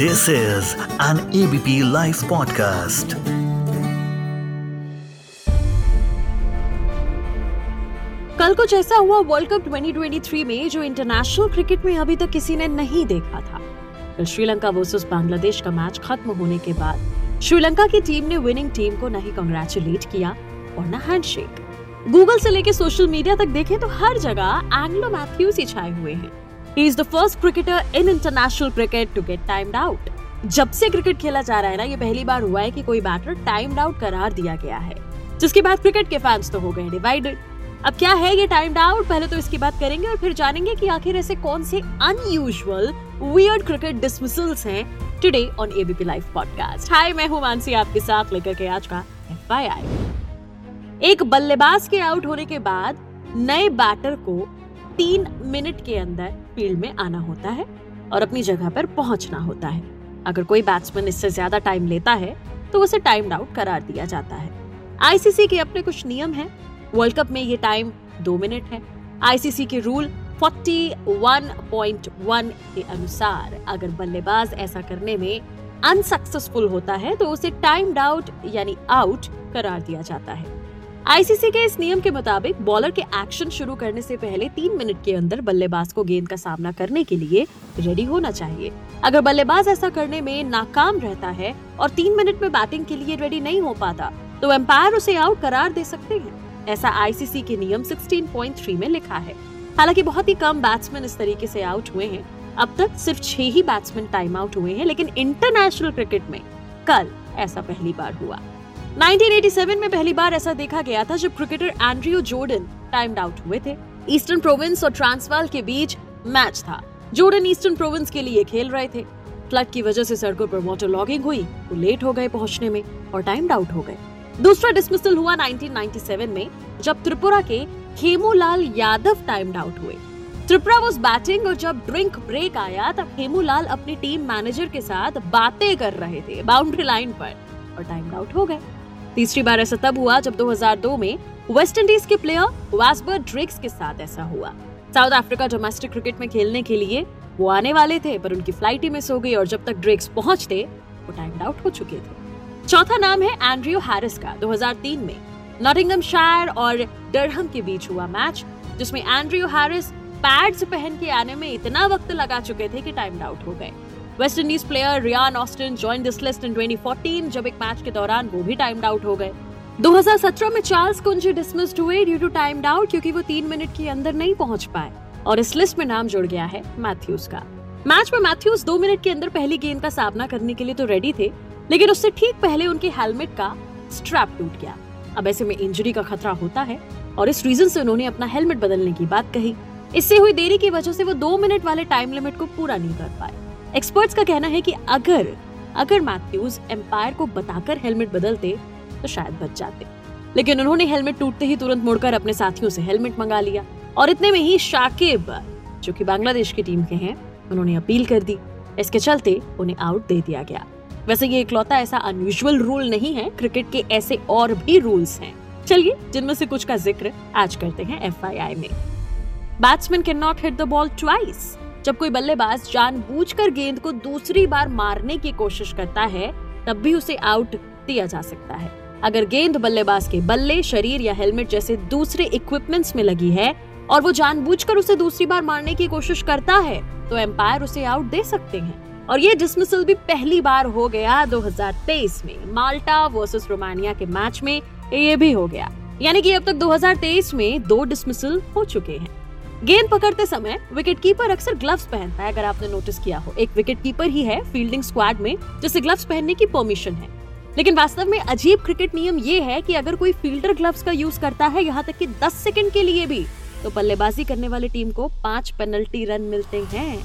This is an ABP Life podcast. कल कुछ ऐसा हुआ वर्ल्ड कप 2023 में जो इंटरनेशनल क्रिकेट में अभी तक किसी ने नहीं देखा था। कल श्रीलंका वर्सेस बांग्लादेश का मैच खत्म होने के बाद श्रीलंका की टीम ने विनिंग टीम को नहीं कंग्रेचुलेट किया और न हैंडशेक गूगल से लेके सोशल मीडिया तक देखें तो हर जगह एंग्लो मैथ्यूज ही छाए हुए हैं। He is the first cricketer in international cricket to get timed out जब से क्रिकेट खेला जा रहा है ना, ये पहली बार हुआ है कि कोई बैटर टाइम्ड आउट करार दिया गया है। जिसके बाद क्रिकेट के फैंस तो हो गए डिवाइडेड अब क्या है ये टाइम्ड आउट पहले तो इसकी बात करेंगे और फिर जानेंगे कि आखिर ऐसे कौन से अनयूजुअल वियर्ड क्रिकेट डिसमिसल्स हैं today on ABP live podcast hi मैं हूँ मानसी, आपके साथ लेकर के आज का एफआईआई एक बल्लेबाज के आउट होने के बाद नए बैटर को तीन मिनट के अंदर फ़ील्ड में आना होता है और अपनी जगह पर पहुँचना होता है। अगर कोई बैट्समैन इससे ज़्यादा टाइम लेता है तो उसे टाइम आउट करार दिया जाता है। आईसीसी के अपने कुछ नियम हैं। वर्ल्ड कप में ये टाइम दो मिनट है। आईसीसी के रूल 41.1 के अनुसार अगर बल्लेबाज ऐसा करने में अनसक्सेसफुल होता है तो उसे टाइम आउट यानी आउट करार दिया जाता है। आईसीसी के इस नियम के मुताबिक बॉलर के एक्शन शुरू करने से पहले तीन मिनट के अंदर बल्लेबाज को गेंद का सामना करने के लिए रेडी होना चाहिए। अगर बल्लेबाज ऐसा करने में नाकाम रहता है और तीन मिनट में बैटिंग के लिए रेडी नहीं हो पाता तो एम्पायर उसे आउट करार दे सकते हैं। ऐसा आईसीसी के नियम 16.3 में लिखा है। हालाँकि बहुत ही कम बैट्समैन इस तरीके से आउट हुए हैं। अब तक सिर्फ़ छह ही बैट्समैन टाइम आउट हुए हैं, लेकिन इंटरनेशनल क्रिकेट में कल ऐसा पहली बार हुआ। 1987 में पहली बार ऐसा देखा गया था जब cricketer Andrew Jordan timed out हुए थे। ईस्टर्न प्रोविंस और ट्रांसवाल के बीच मैच था। जोर्डन ईस्टर्न प्रोविंस के लिए खेल रहे थे। फ्लड की वजह से सड़कों पर वाटर लॉगिंग हुई, वो लेट हो गए पहुँचने में और टाइम्ड आउट हो गए। दूसरा डिसमिसल हुआ 1997 में, जब त्रिपुरा के खेमूलाल यादव टाइम्ड आउट हुए। त्रिपुरा वॉज़ बैटिंग और जब ड्रिंक ब्रेक आया, तब हेमूलाल अपनी टीम मैनेजर के साथ बातें कर रहे थे बाउंड्री लाइन पर और टाइम आउट हो गए। तीसरी बार ऐसा तब हुआ जब 2002 में वेस्ट इंडीज के प्लेयर वास्बर ड्रिक्स के साथ ऐसा हुआ। साउथ अफ्रीका डोमेस्टिक क्रिकेट में खेलने के लिए वो आने वाले थे, पर उनकी फ़्लाइट ही मिस हो गई और जब तक ड्रिक्स पहुँचते, वो टाइम आउट हो चुके थे। चौथा नाम है एंड्रियो हैरिस का। 2003 में नॉटिंगम शायर और डरहम के बीच हुआ मैच, जिसमें एंड्रियो हैरिस पैड्स पहन के आने में इतना वक्त लगा चुके थे कि टाइम आउट हो गए। West Indies player Ryan Austin join this list in 2014 जब एक मैच के दौरान वो भी टाइम्ड आउट हो गए। 2017 में चार्ल्स कुंजी डिसमिस्ड हुए ड्यू टू टाइम्ड आउट क्योंकि वो तीन मिनट के अंदर नहीं पहुँच पाए, और इस लिस्ट में नाम जुड़ गया है मैथ्यूज का। मैच में मैथ्यूज दो मिनट के अंदर पहली गेंद का सामना करने के लिए तो रेडी थे, लेकिन उससे ठीक पहले उनके हेलमेट का स्ट्रैप टूट गया। अब ऐसे में इंजरी का खतरा होता है, और इस रीजन से उन्होंने अपना हेलमेट बदलने की बात कही। इससे हुई देरी की वजह से वो दो मिनट वाले टाइम लिमिट को पूरा नहीं कर पाए। एक्सपर्ट्स का कहना है कि अगर अगर मैथ्यूज एम्पायर को बताकर हेलमेट बदलते तो शायद बच जाते। लेकिन उन्होंने हेलमेट टूटते ही तुरंत मुड़कर अपने साथियों से हेलमेट मंगा लिया। और इतने में ही शाकिब, जो कि बांग्लादेश की टीम के हैं, उन्होंने अपील कर दी। इसके चलते उन्हें आउट दे दिया गया। वैसे ये इकलौता ऐसा अनयूजल रूल नहीं है। क्रिकेट के ऐसे और भी रूल्स हैं। चलिए, जिनमें से कुछ का ज़िक्र आज करते हैं एफआईआई में। Batsman can not hit the ball twice जब कोई बल्लेबाज जानबूझकर गेंद को दूसरी बार मारने की कोशिश करता है, तब भी उसे आउट दिया जा सकता है। अगर गेंद बल्लेबाज के बल्ले, शरीर या हेलमेट जैसे दूसरे इक्विपमेंट्स में लगी है और वो जानबूझकर उसे दूसरी बार मारने की कोशिश करता है तो एम्पायर उसे आउट दे सकते हैं। और ये डिसमिसल भी पहली बार हो गया 2023 में। माल्टा वर्सेस रोमानिया के मैच में ये भी हो गया। यानी कि अब तक 2023 में दो डिसमिसल हो चुके हैं। गेंद पकड़ते समय विकेट कीपर अक्सर ग्लव्स पहनता है, अगर आपने नोटिस किया हो। एक विकेट कीपर ही है फील्डिंग स्क्वाड में, जिसे ग्लव्स पहनने की परमिशन है। लेकिन वास्तव में अजीब क्रिकेट नियम ये है कि अगर कोई फील्डर ग्लव्स का यूज़ करता है, यहाँ तक कि 10 सेकंड के लिए भी तो बल्लेबाजी करने वाली टीम को पाँच पेनल्टी रन मिलते हैं।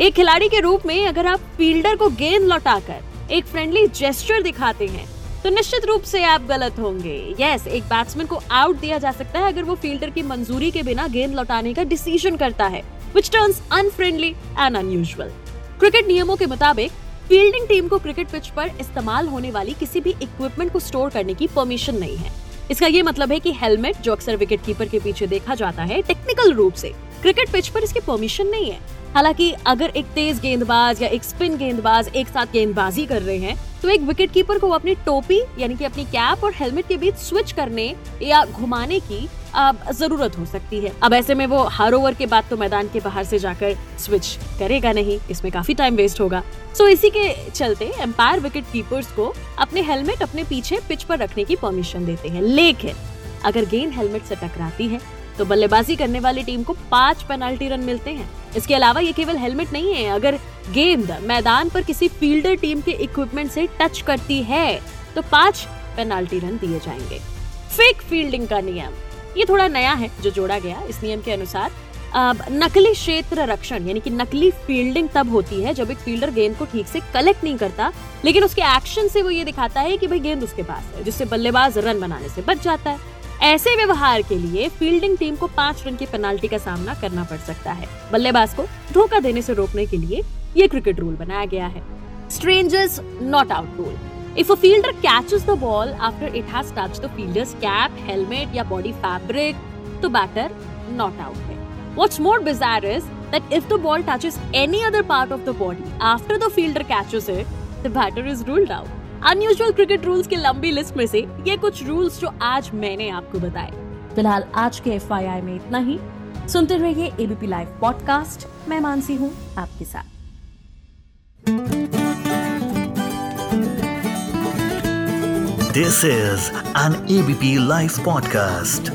एक खिलाड़ी के रूप में अगर आप फील्डर को गेंद लौटाकर एक फ्रेंडली जेस्टर दिखाते हैं तो निश्चित रूप से आप गलत होंगे। यस एक बैट्समैन को आउट दिया जा सकता है अगर वो फील्डर की मंजूरी के बिना गेंद लौटाने का डिसीज़न करता है which turns unfriendly and unusual cricket नियमों के मुताबिक फील्डिंग टीम को क्रिकेट पिच पर इस्तेमाल होने वाली किसी भी इक्विपमेंट को स्टोर करने की परमिशन नहीं है। इसका ये मतलब है कि हेलमेट जो अक्सर विकेट कीपर के पीछे देखा जाता है टेक्निकल रूप से क्रिकेट पिच पर इसकी परमिशन नहीं है। हालाँकि अगर एक तेज गेंदबाज या एक स्पिन गेंदबाज एक साथ गेंदबाजी कर रहे हैं तो एक विकेट कीपर को अपनी टोपी यानी कि अपनी कैप और हेलमेट के बीच स्विच करने या घुमाने की ज़रूरत हो सकती है। अब ऐसे में वो हर ओवर के बाद तो मैदान के बाहर से जाकर स्विच करेगा नहीं। इसमें काफ़ी टाइम वेस्ट होगा। सो इसी के चलते एम्पायर विकेट कीपर्स को अपने हेलमेट अपने पीछे पिच पर रखने की परमिशन देते हैं। लेकिन अगर गेंद हेलमेट से टकराती है तो बल्लेबाजी करने वाली टीम को पाँच पेनाल्टी रन मिलते हैं। इसके अलावा ये केवल हेलमेट नहीं है, अगर गेंद मैदान पर किसी फील्डर टीम के इक्विपमेंट से टच करती है तो पाँच पेनाल्टी रन दिए जाएँगे। फेक फील्डिंग का नियम। ये थोड़ा नया है जो जोड़ा गया इस नियम के अनुसार। अब नकली क्षेत्र रक्षण, यानी कि नकली फील्डिंग तब होती है जब एक फील्डर गेंद को ठीक से कलेक्ट नहीं करता, लेकिन उसके एक्शन से वो ये दिखाता है कि भाई गेंद उसके पास है, जिससे बल्लेबाज रन बनाने से बच जाता है। ऐसे व्यवहार के लिए फील्डिंग टीम को पाँच रन की पेनाल्टी का सामना करना पड़ सकता है। बल्लेबाज को धोखा देने से रोकने के लिए ये क्रिकेट रूल बनाया गया है। Strangers not out rule if a fielder catches the ball after it has touch the fielder's cap helmet या बॉडी फैब्रिक तो बैटर नॉट आउट है। What's more bizarre is that if the ball touches any other part of the body after the fielder catches it the batter is ruled out unusual cricket rules की लंबी list में से ये कुछ rules जो आज मैंने आपको बताए। फ़िलहाल आज के एफ़ में इतना ही। सुनते रहिए एबीपी लाइव पॉडकास्ट मैं मानसी हूँ आपके साथ। This is an ABP live podcast